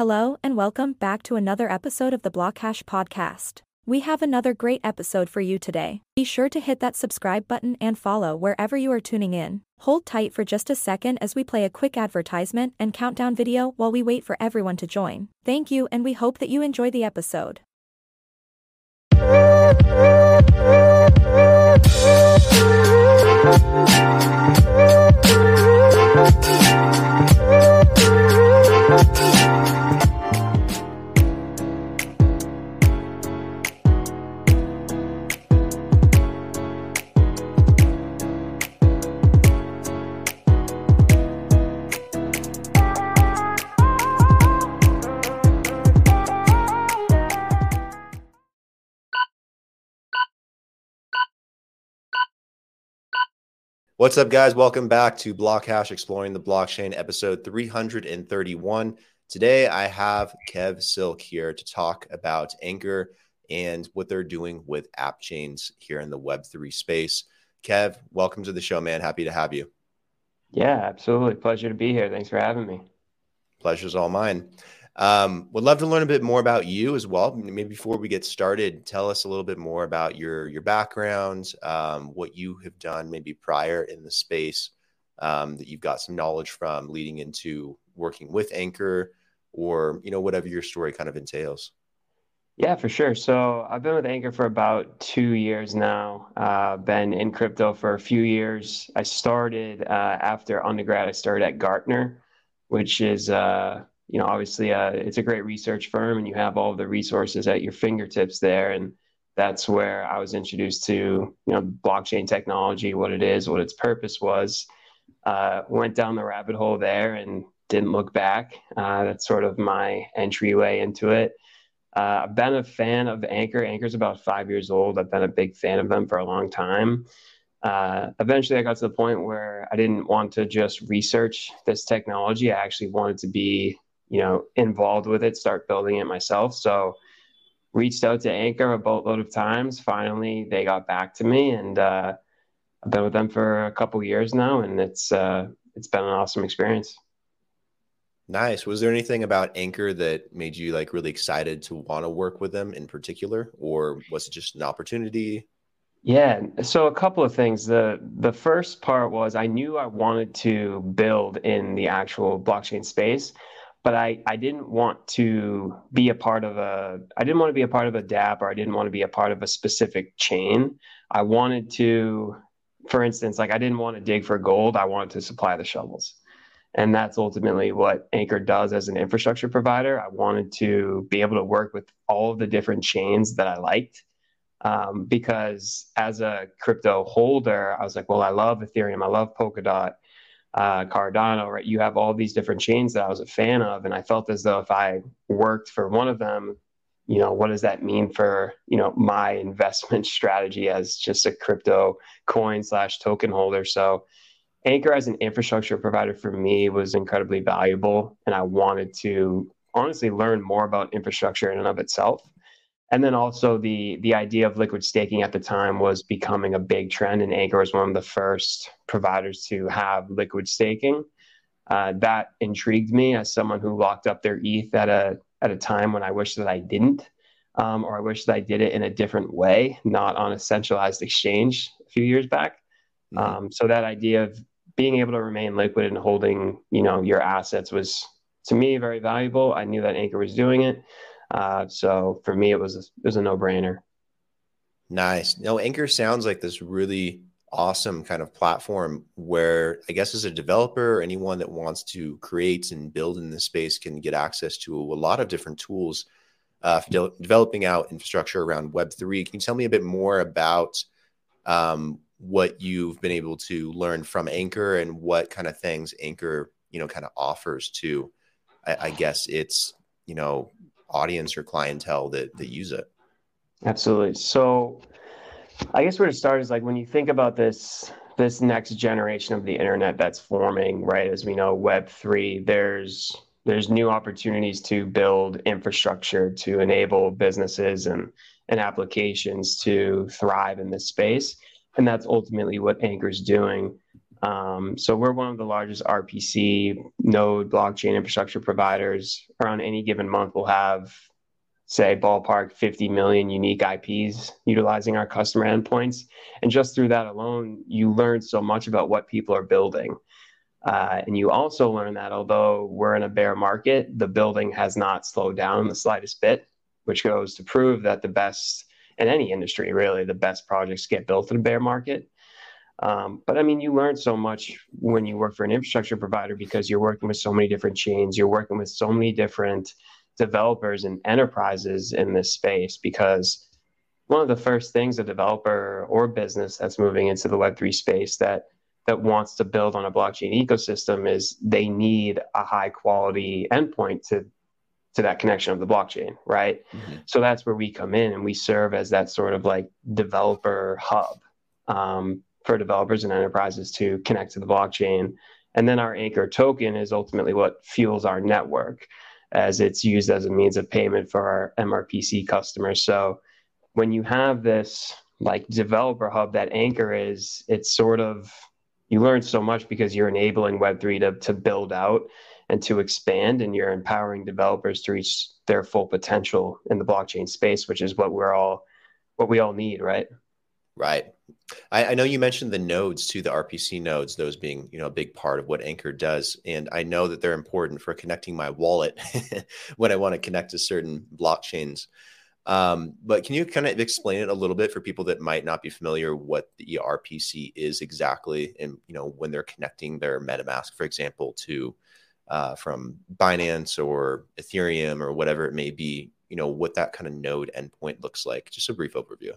Hello and welcome back to another episode of the Blockhash podcast. We have another great episode for you today. Be sure to hit that subscribe button and follow wherever you are tuning in. Hold tight for just a second as we play a quick advertisement and countdown video while we wait for everyone to join. Thank you and we hope that you enjoy the episode. What's up, guys? Welcome back to Blockhash Exploring the Blockchain, episode 331. Today, I have Kev Silk here to talk about Ankr and what they're doing with app chains here in the Web3 space. Kev, welcome to the show, man. Happy to have you. Yeah, absolutely. Pleasure to be here. Thanks for having me. Pleasure's all mine. Um, would love to learn a bit more about you as well. Maybe before we get started, tell us a little bit more about your your background, um, what you have done maybe prior in the space um, that you've got some knowledge from, leading into working with Ankr, or you know whatever your story kind of entails. Yeah, for sure. So I've been with Ankr for about two years now. Uh, been in crypto for a few years. I started uh, after undergrad. I started at Gartner, which is uh, you know, obviously, uh, it's a great research firm, and you have all the resources at your fingertips there. And that's where I was introduced to, you know, blockchain technology, what it is, what its purpose was. Uh, went down the rabbit hole there and didn't look back. Uh, that's sort of my entryway into it. Uh, I've been a fan of Ankr. Ankr's about five years old. I've been a big fan of them for a long time. Uh, eventually, I got to the point where I didn't want to just research this technology. I actually wanted to be you know, involved with it, start building it myself. So reached out to Ankr a boatload of times. Finally, they got back to me, and uh, I've been with them for a couple years now, and it's uh, it's been an awesome experience. Nice. Was there anything about Ankr that made you like really excited to want to work with them in particular, or was it just an opportunity? Yeah, so a couple of things. The the first part was I knew I wanted to build in the actual blockchain space but I, I didn't want to be a part of a I didn't want to be a part of a DApp or I didn't want to be a part of a specific chain. I wanted to, for instance, like I didn't want to dig for gold. I wanted to supply the shovels. And that's ultimately what Ankr does as an infrastructure provider. I wanted to be able to work with all of the different chains that I liked. Um, because as a crypto holder, I was like, well, I love Ethereum, I love Polkadot, uh, Cardano, right? You have all these different chains that I was a fan of, and I felt as though if I worked for one of them, you know, what does that mean for you know my investment strategy as just a crypto coin slash token holder? So, Ankr as an infrastructure provider for me was incredibly valuable, and I wanted to honestly learn more about infrastructure in and of itself and then also the the idea of liquid staking at the time was becoming a big trend, and Ankr was one of the first providers to have liquid staking. Uh, that intrigued me as someone who locked up their ETH at a at a time when I wish that I didn't, um, or I wish that I did it in a different way, not on a centralized exchange a few years back. Mm-hmm. Um, so that idea of being able to remain liquid and holding, you know, your assets was to me very valuable. I knew that Ankr was doing it. Uh, so for me, it was it was a no brainer. Nice. No, Ankr sounds like this really awesome kind of platform where I guess as a developer or anyone that wants to create and build in this space can get access to a lot of different tools uh, for de- developing out infrastructure around Web3. Can you tell me a bit more about um, what you've been able to learn from Ankr and what kind of things Ankr, you know, kind of offers to, I, I guess it's, you know, audience or clientele that that use it. Absolutely. So i guess where to start is like when you think about this this next generation of the internet that's forming right as we know web 3 there's there's new opportunities to build infrastructure to enable businesses and and applications to thrive in this space. And that's ultimately what Ankr's doing Um, so we're one of the largest RPC node blockchain infrastructure providers. Around any given month, we'll have, say, ballpark 50 million unique IPs utilizing our customer endpoints. And just through that alone, you learn so much about what people are building. Uh, and you also learn that although we're in a bear market, the building has not slowed down the slightest bit, which goes to prove that the best in any industry, really, the best projects get built in a bear market. Um, but I mean, you learn so much when you work for an infrastructure provider because you're working with so many different chains, you're working with so many different developers and enterprises in this space. Because one of the first things a developer or business that's moving into the Web3 space that that wants to build on a blockchain ecosystem is they need a high quality endpoint to to that connection of the blockchain, right? Mm-hmm. So that's where we come in and we serve as that sort of like developer hub um, for developers and enterprises to connect to the blockchain. And then our Ankr token is ultimately what fuels our network as it's used as a means of payment for our MRPC customers. So when you have this like developer hub that Ankr is, it's sort of you learn so much because you're enabling Web3 to, to build out and to expand, and you're empowering developers to reach their full potential in the blockchain space, which is what we're all what we all need, right? Right. I, I, know you mentioned the nodes to the RPC nodes, those being you know a big part of what Ankr does, and I know that they're important for connecting my wallet when I want to connect to certain blockchains. Um, but can you kind of explain it a little bit for people that might not be familiar what the RPC is exactly, and you know when they're connecting their MetaMask, for example, to uh, from Binance or Ethereum or whatever it may be, you know what that kind of node endpoint looks like. Just a brief overview.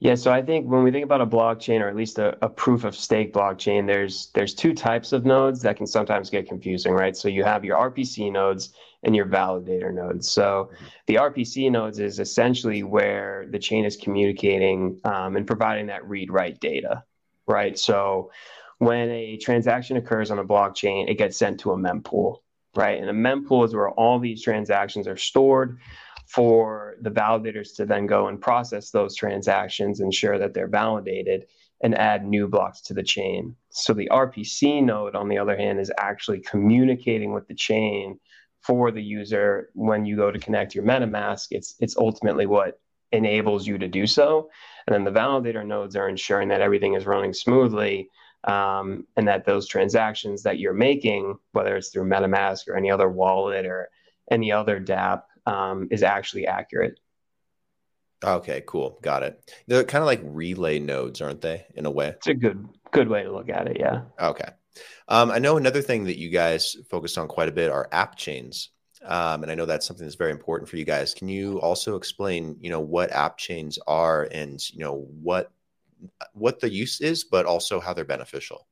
Yeah, so I think when we think about a blockchain or at least a, a, proof of stake blockchain, there's there's two types of nodes that can sometimes get confusing, right? So you have your RPC nodes and your validator nodes. So the RPC nodes is essentially where the chain is communicating um, and providing that read-write data, right? So when a transaction occurs on a blockchain, it gets sent to a mempool, right? And a mempool is where all these transactions are stored for the validators to then go and process those transactions, ensure that they're validated, and add new blocks to the chain. So the RPC node, on the other hand, is actually communicating with the chain for the user when you go to connect your MetaMask. It's it's ultimately what enables you to do so. And then the validator nodes are ensuring that everything is running smoothly um, and that those transactions that you're making, whether it's through MetaMask or any other wallet or any other dApp, um, is actually accurate. Okay, cool. Got it. They're kind of like relay nodes, aren't they, in a way? It's a good good way to look at it. Yeah. Okay. Um, I know another thing that you guys focused on quite a bit are app chains. Um, and I know that's something that's very important for you guys. Can you also explain, you know, what app chains are and you know what what the use is, but also how they're beneficial?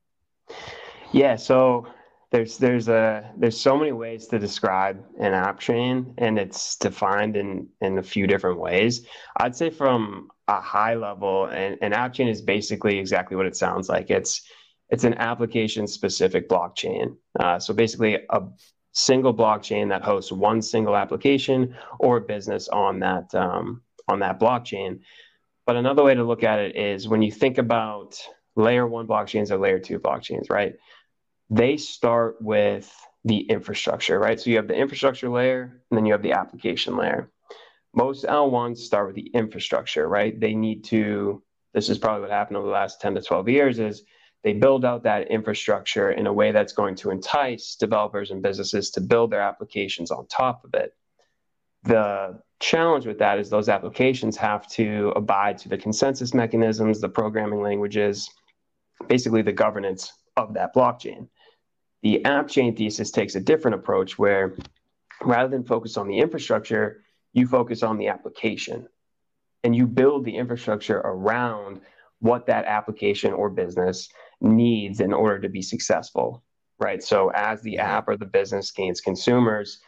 Yeah. So there's there's a there's so many ways to describe an app chain and it's defined in in a few different ways. I'd say from a high level an, an app chain is basically exactly what it sounds like. It's it's an application specific blockchain. Uh, so basically a single blockchain that hosts one single application or business on that um, on that blockchain. But another way to look at it is when you think about layer one blockchains or layer two blockchains right they start with the infrastructure, right? So you have the infrastructure layer and then you have the application layer. Most L1s start with the infrastructure, right? They need to, this is probably what happened over the last 10 to 12 years, is they build out that infrastructure in a way that's going to entice developers and businesses to build their applications on top of it. The challenge with that is those applications have to abide to the consensus mechanisms, the programming languages, basically the governance of that blockchain. The app chain thesis takes a different approach where rather than focus on the infrastructure, you focus on the application and you build the infrastructure around what that application or business needs in order to be successful, right? So as the app or the business gains consumers,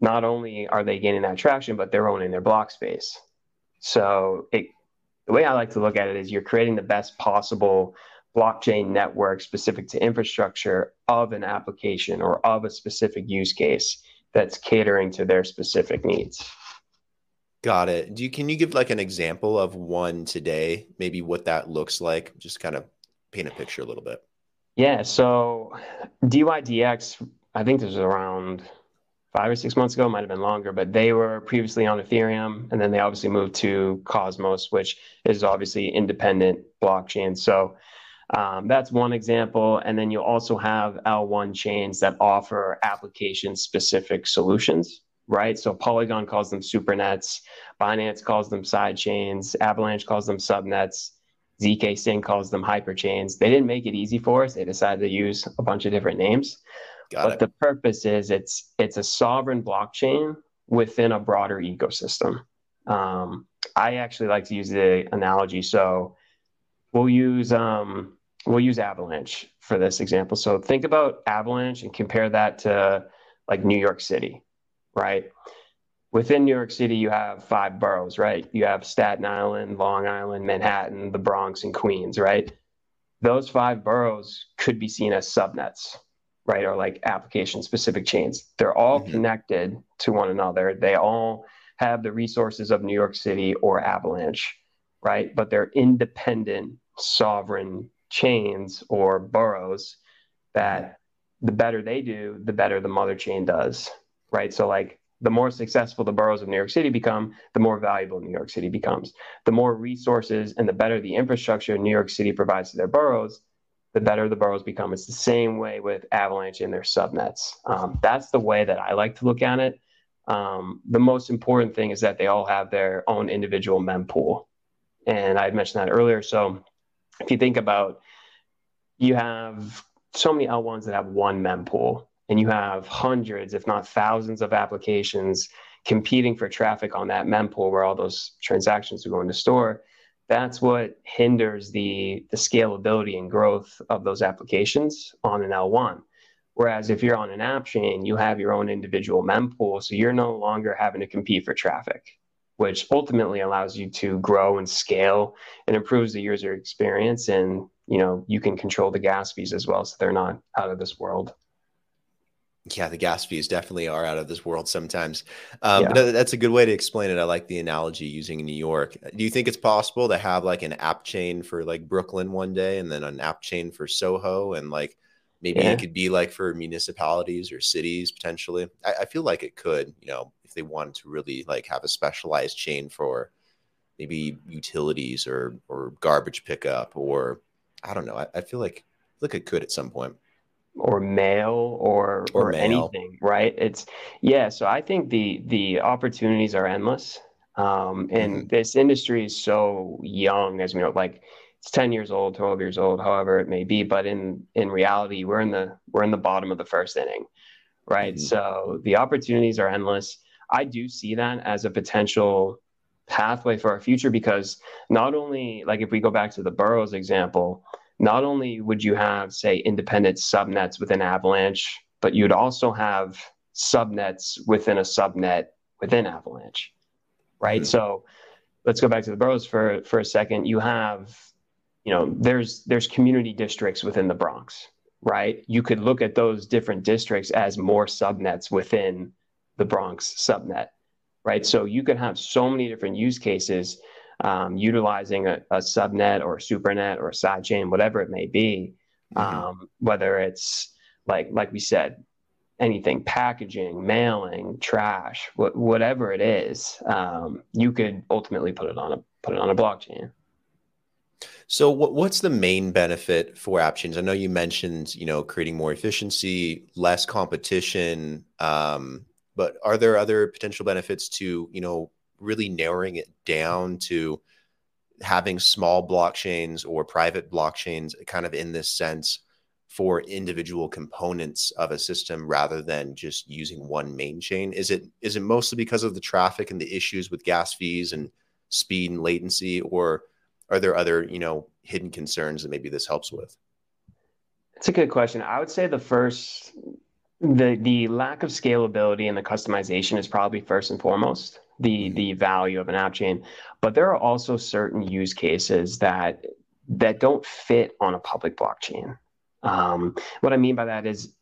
not only are they gaining that traction, but they're owning their block space. So it, the way I like to look at it is you're creating the best possible blockchain network specific to infrastructure of an application or of a specific use case that's catering to their specific needs. Got it. Do you can you give like an example of one today, maybe what that looks like? Just kind of paint a picture a little bit. Yeah, so DYDX, I think this was around five or six months ago, might have been longer, but they were previously on Ethereum, and then they obviously moved to Cosmos, which is obviously independent blockchain. So um, that's one example. And then you also have L1 chains that offer application specific solutions, right? So Polygon calls them supernets, Binance calls them side chains, Avalanche calls them subnets. ZK Sync calls them hyperchains. They didn't make it easy for us. They decided to use a bunch of different names. Got but it. the purpose is it's it's a sovereign blockchain within a broader ecosystem. Um, I actually like to use the analogy. So we'll use um, we'll use Avalanche for this example. So think about Avalanche and compare that to like New York City, right? Within New York City, you have five boroughs, right? You have Staten Island, Long Island, Manhattan, the Bronx, and Queens, right? Those five boroughs could be seen as subnets, right? Or like application specific chains. They're all mm-hmm. connected to one another. They all have the resources of New York City or Avalanche, right? But they're independent, sovereign chains or boroughs that the better they do, the better the mother chain does, right? So, like, the more successful the boroughs of New York City become, the more valuable New York City becomes. The more resources and the better the infrastructure New York City provides to their boroughs, the better the boroughs become. It's the same way with Avalanche and their subnets. Um, that's the way that I like to look at it. Um, the most important thing is that they all have their own individual mempool. And I mentioned that earlier. So if you think about, you have so many L1s that have one mempool, and you have hundreds, if not thousands, of applications competing for traffic on that mempool where all those transactions are going to store that's what hinders the, the scalability and growth of those applications on an L1. Whereas if you're on an app chain, you have your own individual mempool, so you're no longer having to compete for traffic, which ultimately allows you to grow and scale and improves the user experience. And you know you can control the gas fees as well, so they're not out of this world. Yeah, the gas fees definitely are out of this world sometimes. Um, yeah. But that's a good way to explain it. I like the analogy using New York. Do you think it's possible to have like an app chain for like Brooklyn one day and then an app chain for Soho and like maybe yeah. it could be like for municipalities or cities potentially? I, I feel like it could, you know, if they wanted to really like have a specialized chain for maybe utilities or or garbage pickup or I don't know. I, I feel like look it could at some point or mail or or, or mail. anything right it's yeah so i think the the opportunities are endless um, and mm-hmm. this industry is so young as we know like 10 years old 12 years old however it may be but in in reality we're in the we're in the bottom of the first inning right mm-hmm. so the opportunities are endless i do see that as a potential pathway for our future because not only like if we go back to the boroughs example not only would you have, say, independent subnets within Avalanche, but you'd also have subnets within a subnet within Avalanche, right? Mm-hmm. So let's go back to the boroughs for for a second. You have, you know, there's there's community districts within the Bronx, right? You could look at those different districts as more subnets within the Bronx subnet, right? So you could have so many different use cases um, utilizing a, a, subnet or a supernet or a sidechain, whatever it may be, mm-hmm. um, whether it's like like we said, anything packaging, mailing, trash, wh- whatever it is, um, you could ultimately put it on a put it on a blockchain. So, what, what's the main benefit for chains? I know you mentioned, you know, creating more efficiency, less competition, um, but are there other potential benefits to, you know, really narrowing it down to having small blockchains or private blockchains kind of in this sense for individual components of a system rather than just using one main chain is it is it mostly because of the traffic and the issues with gas fees and speed and latency or are there other you know hidden concerns that maybe this helps with? It's a good question. I would say the first the the lack of scalability and the customization is probably first and foremost the the value of an app chain. But there are also certain use cases that that don't fit on a public blockchain. Um, what i mean by that is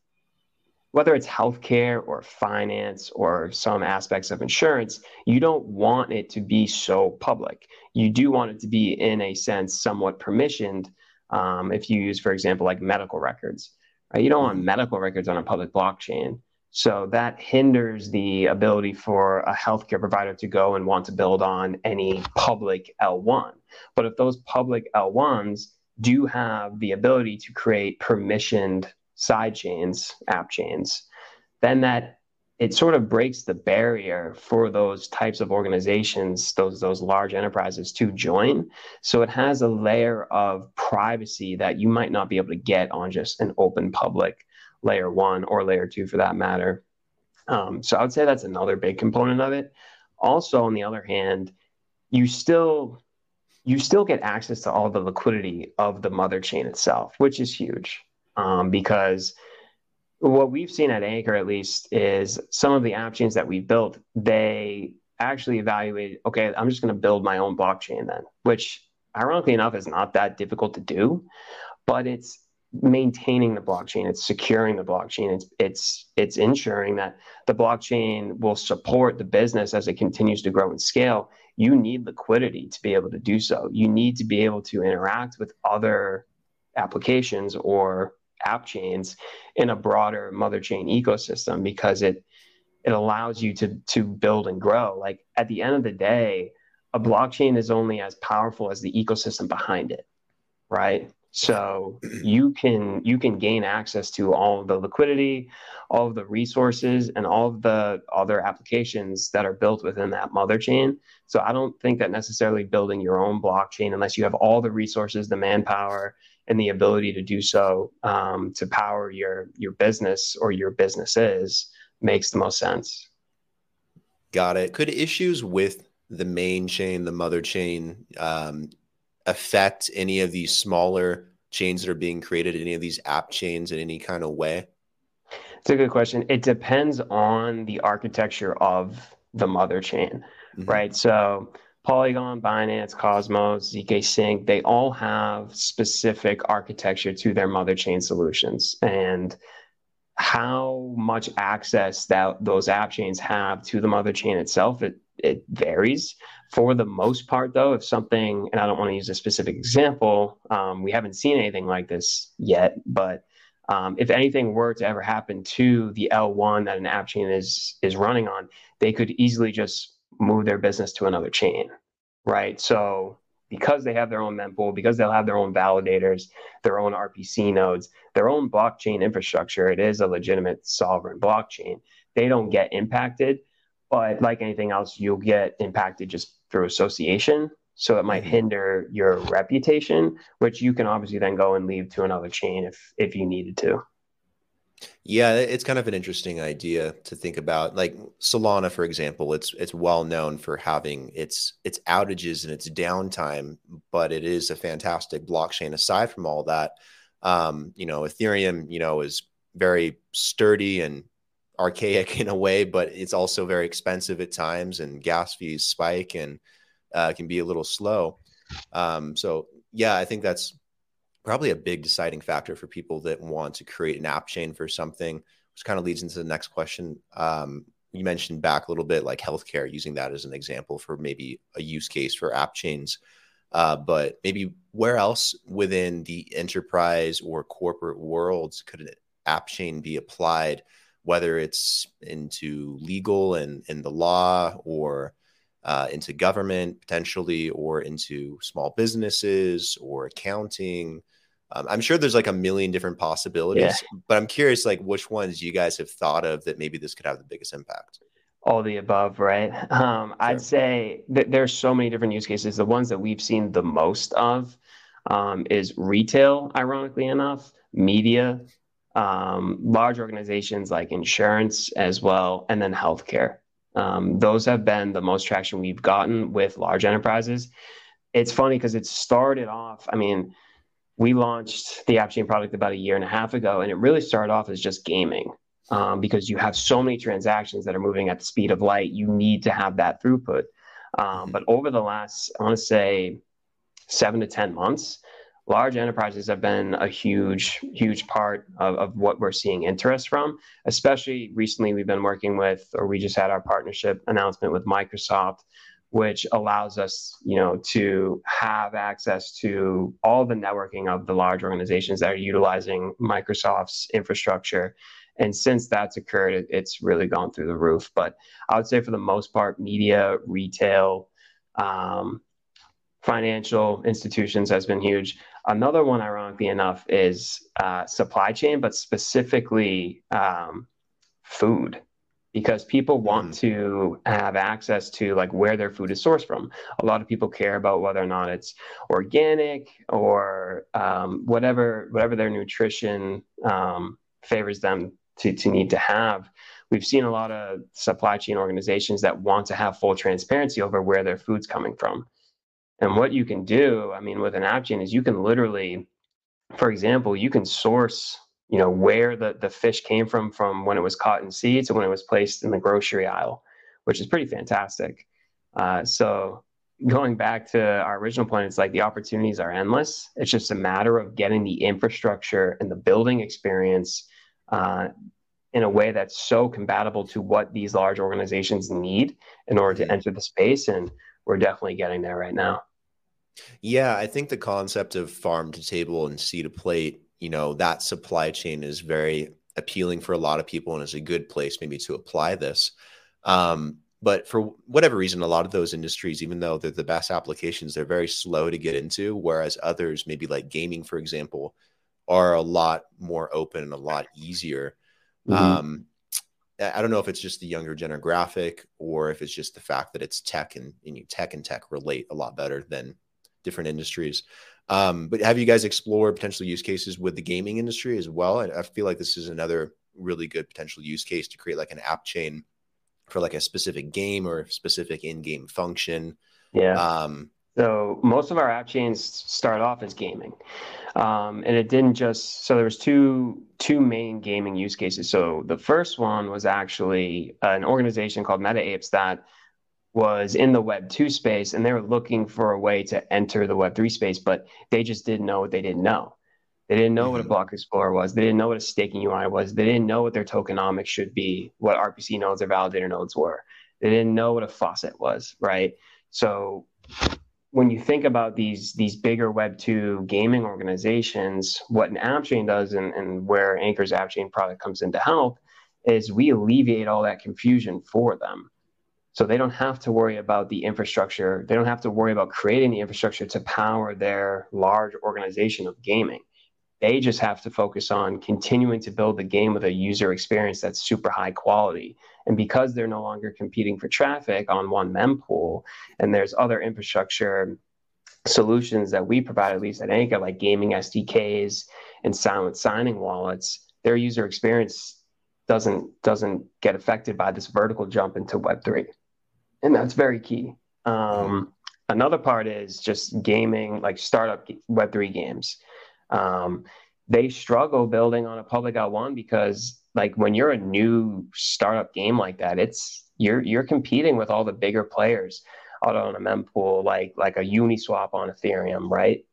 whether it's healthcare or finance or some aspects of insurance you don't want it to be so public you do want it to be in a sense somewhat permissioned Um, if you use, for example, like medical records, right? You don't want mm-hmm. medical records on a public blockchain. So that hinders the ability for a healthcare provider to go and want to build on any public L1. But if those public L1s do have the ability to create permissioned side chains, app chains, then that it sort of breaks the barrier for those types of organizations, those those large enterprises to join. So it has a layer of privacy that you might not be able to get on just an open public layer one or layer two for that matter. Um, so I would say that's another big component of it. Also, on the other hand, you still you still get access to all the liquidity of the mother chain itself, which is huge um, because what we've seen at Ankr, at least, is some of the app chains that we've built, they actually evaluate, okay, I'm just going to build my own blockchain then, which ironically enough is not that difficult to do, but it's maintaining the blockchain, it's securing the blockchain, it's it's it's ensuring that the blockchain will support the business as it continues to grow and scale. You need liquidity to be able to do so. You need to be able to interact with other applications or app chains in a broader mother chain ecosystem because it it allows you to to build and grow. Like at the end of the day, a blockchain is only as powerful as the ecosystem behind it, right? So you can you can gain access to all of the liquidity, all of the resources, and all of the other applications that are built within that mother chain. So I don't think that necessarily building your own blockchain, unless you have all the resources, the manpower, and the ability to do so um, to power your your business or your businesses makes the most sense. Got it. Could issues with the main chain, the mother chain, um, affect any of these smaller chains that are being created, any of these app chains in any kind of way? It's a good question. It depends on the architecture of the mother chain, mm-hmm. right? So Polygon, Binance, Cosmos, ZK Sync, they all have specific architecture to their mother chain solutions. And how much access that those app chains have to the mother chain itself, it, it varies. For the most part, though, if something, and I don't want to use a specific example, um, we haven't seen anything like this yet, but um, if anything were to ever happen to the L1 that an app chain is is running on, they could easily just move their business to another chain, right? So because they have their own mempool, because they'll have their own validators, their own RPC nodes, their own blockchain infrastructure, it is a legitimate sovereign blockchain. They don't get impacted, but like anything else, you'll get impacted just through association. So it might mm-hmm. hinder your reputation, which you can obviously then go and leave to another chain if if you needed to. Yeah, it's kind of an interesting idea to think about. Like Solana, for example, it's it's well known for having its its outages and its downtime, but it is a fantastic blockchain. Aside from all that, um, you know, Ethereum, you know, is very sturdy and archaic in a way, but it's also very expensive at times, and gas fees spike and uh, can be a little slow. Um, so yeah, I think that's probably a big deciding factor for people that want to create an app chain for something, which kind of leads into the next question. Um, you mentioned back a little bit like healthcare, using that as an example for maybe a use case for app chains. Uh, but maybe where else within the enterprise or corporate worlds could an app chain be applied, whether it's into legal and in the law or uh, into government potentially, or into small businesses or accounting, um, I'm sure there's like a million different possibilities, yeah. but I'm curious, like which ones you guys have thought of that maybe this could have the biggest impact. All the above, right? Um, sure. I'd say that there's so many different use cases. The ones that we've seen the most of um, is retail, ironically enough, media, um, large organizations like insurance as well, and then healthcare. Um, those have been the most traction we've gotten with large enterprises. It's funny because it started off, I mean, we launched the AppChain product about a year and a half ago, and it really started off as just gaming um, because you have so many transactions that are moving at the speed of light. You need to have that throughput. Um, but over the last, I want to say, seven to 10 months, large enterprises have been a huge, huge part of, of what we're seeing interest from. Especially recently, we've been working with, or we just had our partnership announcement with Microsoft which allows us, you know, to have access to all the networking of the large organizations that are utilizing Microsoft's infrastructure. And since that's occurred, it, it's really gone through the roof. But I would say for the most part, media, retail, um, financial institutions has been huge. Another one, ironically enough, is uh, supply chain, but specifically um, food because people want mm. to have access to like where their food is sourced from. A lot of people care about whether or not it's organic or um, whatever whatever their nutrition um, favors them to, to need to have. We've seen a lot of supply chain organizations that want to have full transparency over where their food's coming from. And what you can do, I mean, with an app chain is you can literally, for example, you can source you know where the, the fish came from from when it was caught in sea to when it was placed in the grocery aisle which is pretty fantastic. Uh, so going back to our original point it's like the opportunities are endless. It's just a matter of getting the infrastructure and the building experience uh, in a way that's so compatible to what these large organizations need in order to mm-hmm. enter the space and we're definitely getting there right now. Yeah i think the concept of farm to table and sea to plate you know that supply chain is very appealing for a lot of people and is a good place maybe to apply this. Um, but for whatever reason a lot of those industries even though they're the best applications they're very slow to get into whereas others maybe like gaming for example are a lot more open and a lot easier. Mm-hmm. um, i don't know if it's just the younger demographic or if it's just the fact that it's tech and, and tech and tech relate a lot better than different industries um, but have you guys explored potential use cases with the gaming industry as well? I, I feel like this is another really good potential use case to create like an app chain for like a specific game or specific in-game function. Yeah. Um, so most of our app chains start off as gaming, um, and it didn't just. So there was two two main gaming use cases. So the first one was actually an organization called Meta Apes that was in the Web 2 space and they were looking for a way to enter the Web 3 space, but they just didn't know what they didn't know. They didn't know mm-hmm. what a mm-hmm. block explorer was. They didn't know what a staking UI was. They didn't know what their tokenomics should be, what RPC nodes or validator nodes were. They didn't know what a faucet was, right? So when you think about these these bigger Web 2 gaming organizations, what an app chain does and, and where Ankr's app chain product comes into help is we alleviate all that confusion for them so they don't have to worry about the infrastructure. They don't have to worry about creating the infrastructure to power their large organization of gaming. They just have to focus on continuing to build the game with a user experience that's super high quality. And because they're no longer competing for traffic on one mempool, and there's other infrastructure solutions that we provide, at least at Ankr, like gaming SDKs and silent signing wallets, their user experience doesn't doesn't get affected by this vertical jump into Web3 and that's very key. Um, another part is just gaming, like startup Web three games. Um, they struggle building on a public L1 because, like, when you're a new startup game like that, it's you're you're competing with all the bigger players out on a mempool, like like a Uniswap on Ethereum, right?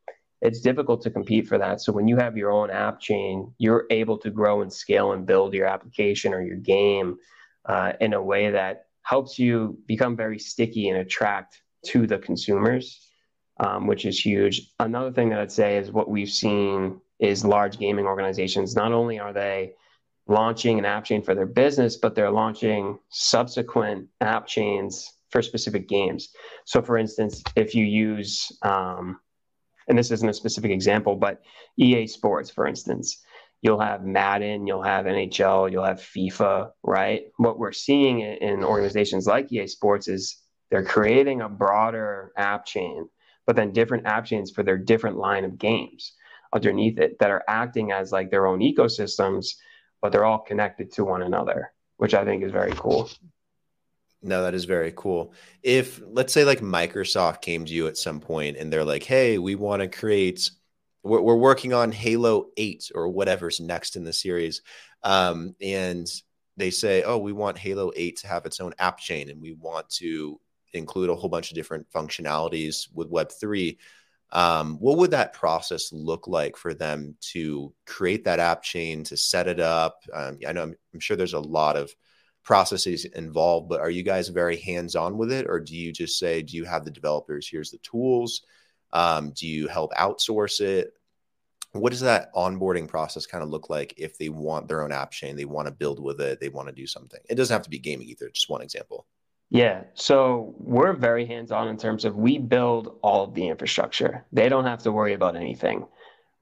It's difficult to compete for that. So when you have your own app chain, you're able to grow and scale and build your application or your game uh, in a way that helps you become very sticky and attract to the consumers, um, which is huge. Another thing that I'd say is what we've seen is large gaming organizations. Not only are they launching an app chain for their business, but they're launching subsequent app chains for specific games. So, for instance, if you use, um, and this isn't a specific example, but EA Sports, for instance, you'll have Madden, you'll have NHL, you'll have FIFA, right? What we're seeing in organizations like EA Sports is they're creating a broader app chain, but then different app chains for their different line of games underneath it that are acting as like their own ecosystems, but they're all connected to one another, which I think is very cool. No, that is very cool. If let's say like Microsoft came to you at some point and they're like, "Hey, we want to create we're, we're working on Halo 8 or whatever's next in the series. Um, and they say, oh, we want Halo 8 to have its own app chain and we want to include a whole bunch of different functionalities with Web3. Um, what would that process look like for them to create that app chain, to set it up? Um, I know I'm, I'm, sure there's a lot of processes involved, but are you guys very hands on with it? Or do you just say, do you have the developers? Here's the tools. Um, do you help outsource it? What does that onboarding process kind of look like if they want their own app chain, they want to build with it, they want to do something? It doesn't have to be gaming either, just one example. Yeah, so we're very hands on in terms of we build all of the infrastructure. They don't have to worry about anything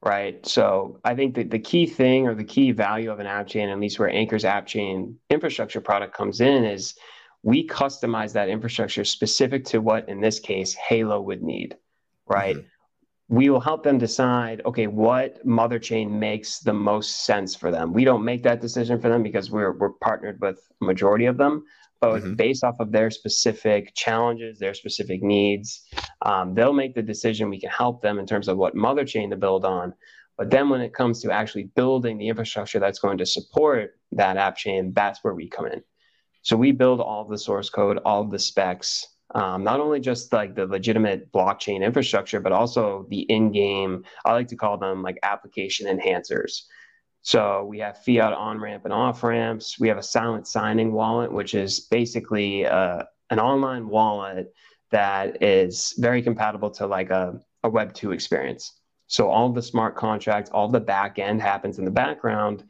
right? So I think that the key thing or the key value of an app chain, at least where Ankr's app chain infrastructure product comes in, is we customize that infrastructure specific to what, in this case, Halo would need, right? Mm-hmm. We will help them decide, okay, what mother chain makes the most sense for them. We don't make that decision for them because we're we're partnered with a majority of them, but mm-hmm. based off of their specific challenges, their specific needs, um, they'll make the decision. We can help them in terms of what mother chain to build on. But then when it comes to actually building the infrastructure that's going to support that app chain, that's where we come in. So we build all the source code, all the specs, um, not only just like the legitimate blockchain infrastructure, but also the in-game. I like to call them like application enhancers. So we have fiat on ramp and off ramps. We have a silent signing wallet, which is basically uh, an online wallet that is very compatible to like a, a Web 2 experience. So all the smart contracts, all the back end happens in the background.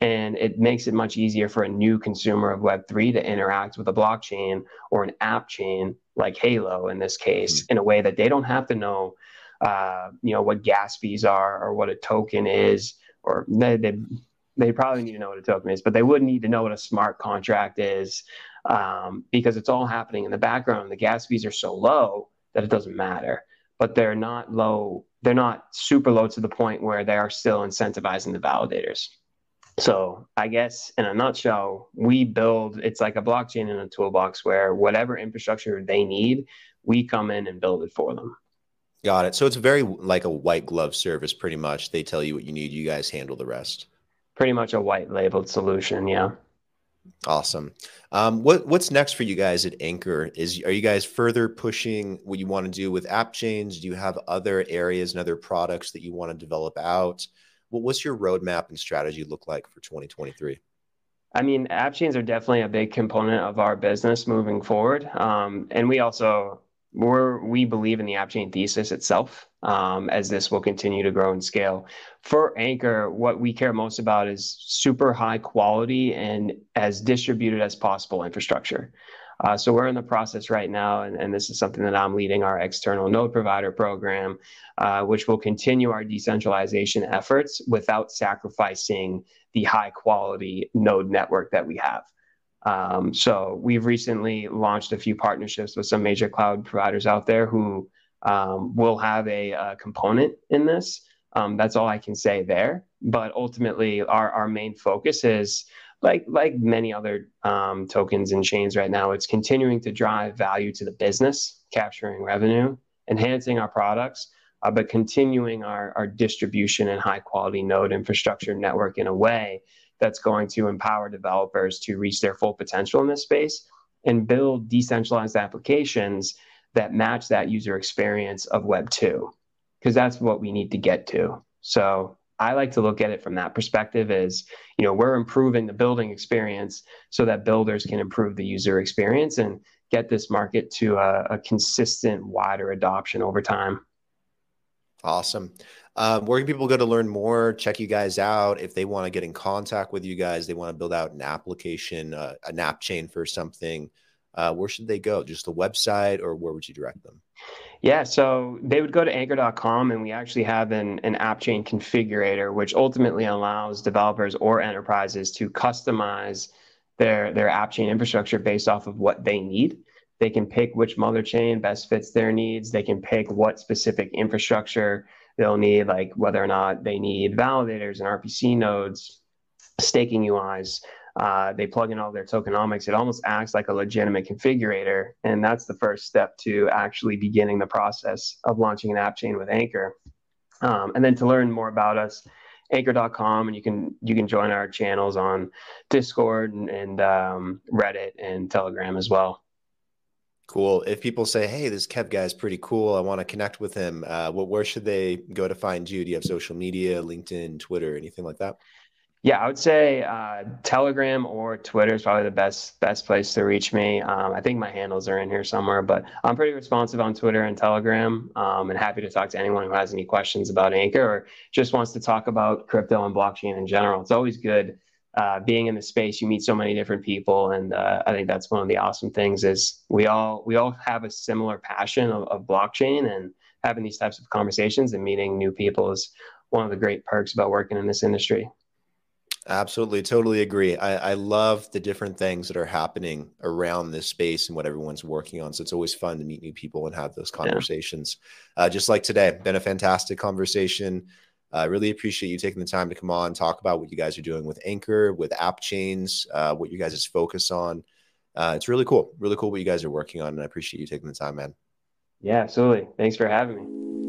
And it makes it much easier for a new consumer of Web3 to interact with a blockchain or an app chain like Halo in this case, mm-hmm. in a way that they don't have to know, uh, you know, what gas fees are or what a token is or they, they they probably need to know what a token is, but they wouldn't need to know what a smart contract is um, because it's all happening in the background. The gas fees are so low that it doesn't matter, but they're not low. They're not super low to the point where they are still incentivizing the validators. So I guess in a nutshell, we build. It's like a blockchain in a toolbox where whatever infrastructure they need, we come in and build it for them. Got it. So it's very like a white glove service, pretty much. They tell you what you need, you guys handle the rest. Pretty much a white labeled solution, yeah. Awesome. Um, what what's next for you guys at Ankr? Is are you guys further pushing what you want to do with app chains? Do you have other areas and other products that you want to develop out? What, what's your roadmap and strategy look like for 2023? I mean, app chains are definitely a big component of our business moving forward, um, and we also we're, we believe in the app chain thesis itself um, as this will continue to grow and scale. For Ankr, what we care most about is super high quality and as distributed as possible infrastructure. Uh, so we're in the process right now, and, and, this is something that I'm leading our external node provider program, uh, which will continue our decentralization efforts without sacrificing the high quality node network that we have. Um, so we've recently launched a few partnerships with some major cloud providers out there who um, will have a, a, component in this. Um, that's all I can say there. But ultimately, our, our main focus is like like many other um, tokens and chains right now. It's continuing to drive value to the business, capturing revenue, enhancing our products, uh, but continuing our, our distribution and high quality node infrastructure network in a way that's going to empower developers to reach their full potential in this space and build decentralized applications that match that user experience of Web 2, because that's what we need to get to. So I like to look at it from that perspective as, you know, we're improving the building experience so that builders can improve the user experience and get this market to a, a consistent, wider adoption over time. Awesome. Um, where can people go to learn more, check you guys out? If they want to get in contact with you guys, they want to build out an application, uh, an app chain for something, uh, where should they go? Just the website or where would you direct them? Yeah, so they would go to ankr.com and we actually have an, an app chain configurator, which ultimately allows developers or enterprises to customize their, their app chain infrastructure based off of what they need. They can pick which mother chain best fits their needs. They can pick what specific infrastructure they'll need like whether or not they need validators and RPC nodes, staking UIs. Uh, they plug in all their tokenomics. It almost acts like a legitimate configurator. And that's the first step to actually beginning the process of launching an app chain with Ankr. Um, and then to learn more about us, ankr.com and you can you can join our channels on discord and, and um, reddit and telegram as well Cool. If people say, "Hey, this Kev guy is pretty cool. I want to connect with him," uh, where should they go to find you? Do you have social media, LinkedIn, Twitter, anything like that? Yeah, I would say uh, Telegram or Twitter is probably the best best place to reach me. Um, I think my handles are in here somewhere, but I'm pretty responsive on Twitter and Telegram, um, and happy to talk to anyone who has any questions about Ankr or just wants to talk about crypto and blockchain in general. It's always good uh, being in the space. You meet so many different people, and uh, I think that's one of the awesome things is we all we all have a similar passion of, of blockchain and having these types of conversations and meeting new people is one of the great perks about working in this industry. Absolutely, totally agree. I, I love the different things that are happening around this space and what everyone's working on. So it's always fun to meet new people and have those conversations. Yeah. Uh, just like today, been a fantastic conversation. I uh, really appreciate you taking the time to come on, talk about what you guys are doing with Ankr, with app chains, uh, what you guys' is focus on. Uh, it's really cool, really cool what you guys are working on, and I appreciate you taking the time, man. Yeah, absolutely. Thanks for having me.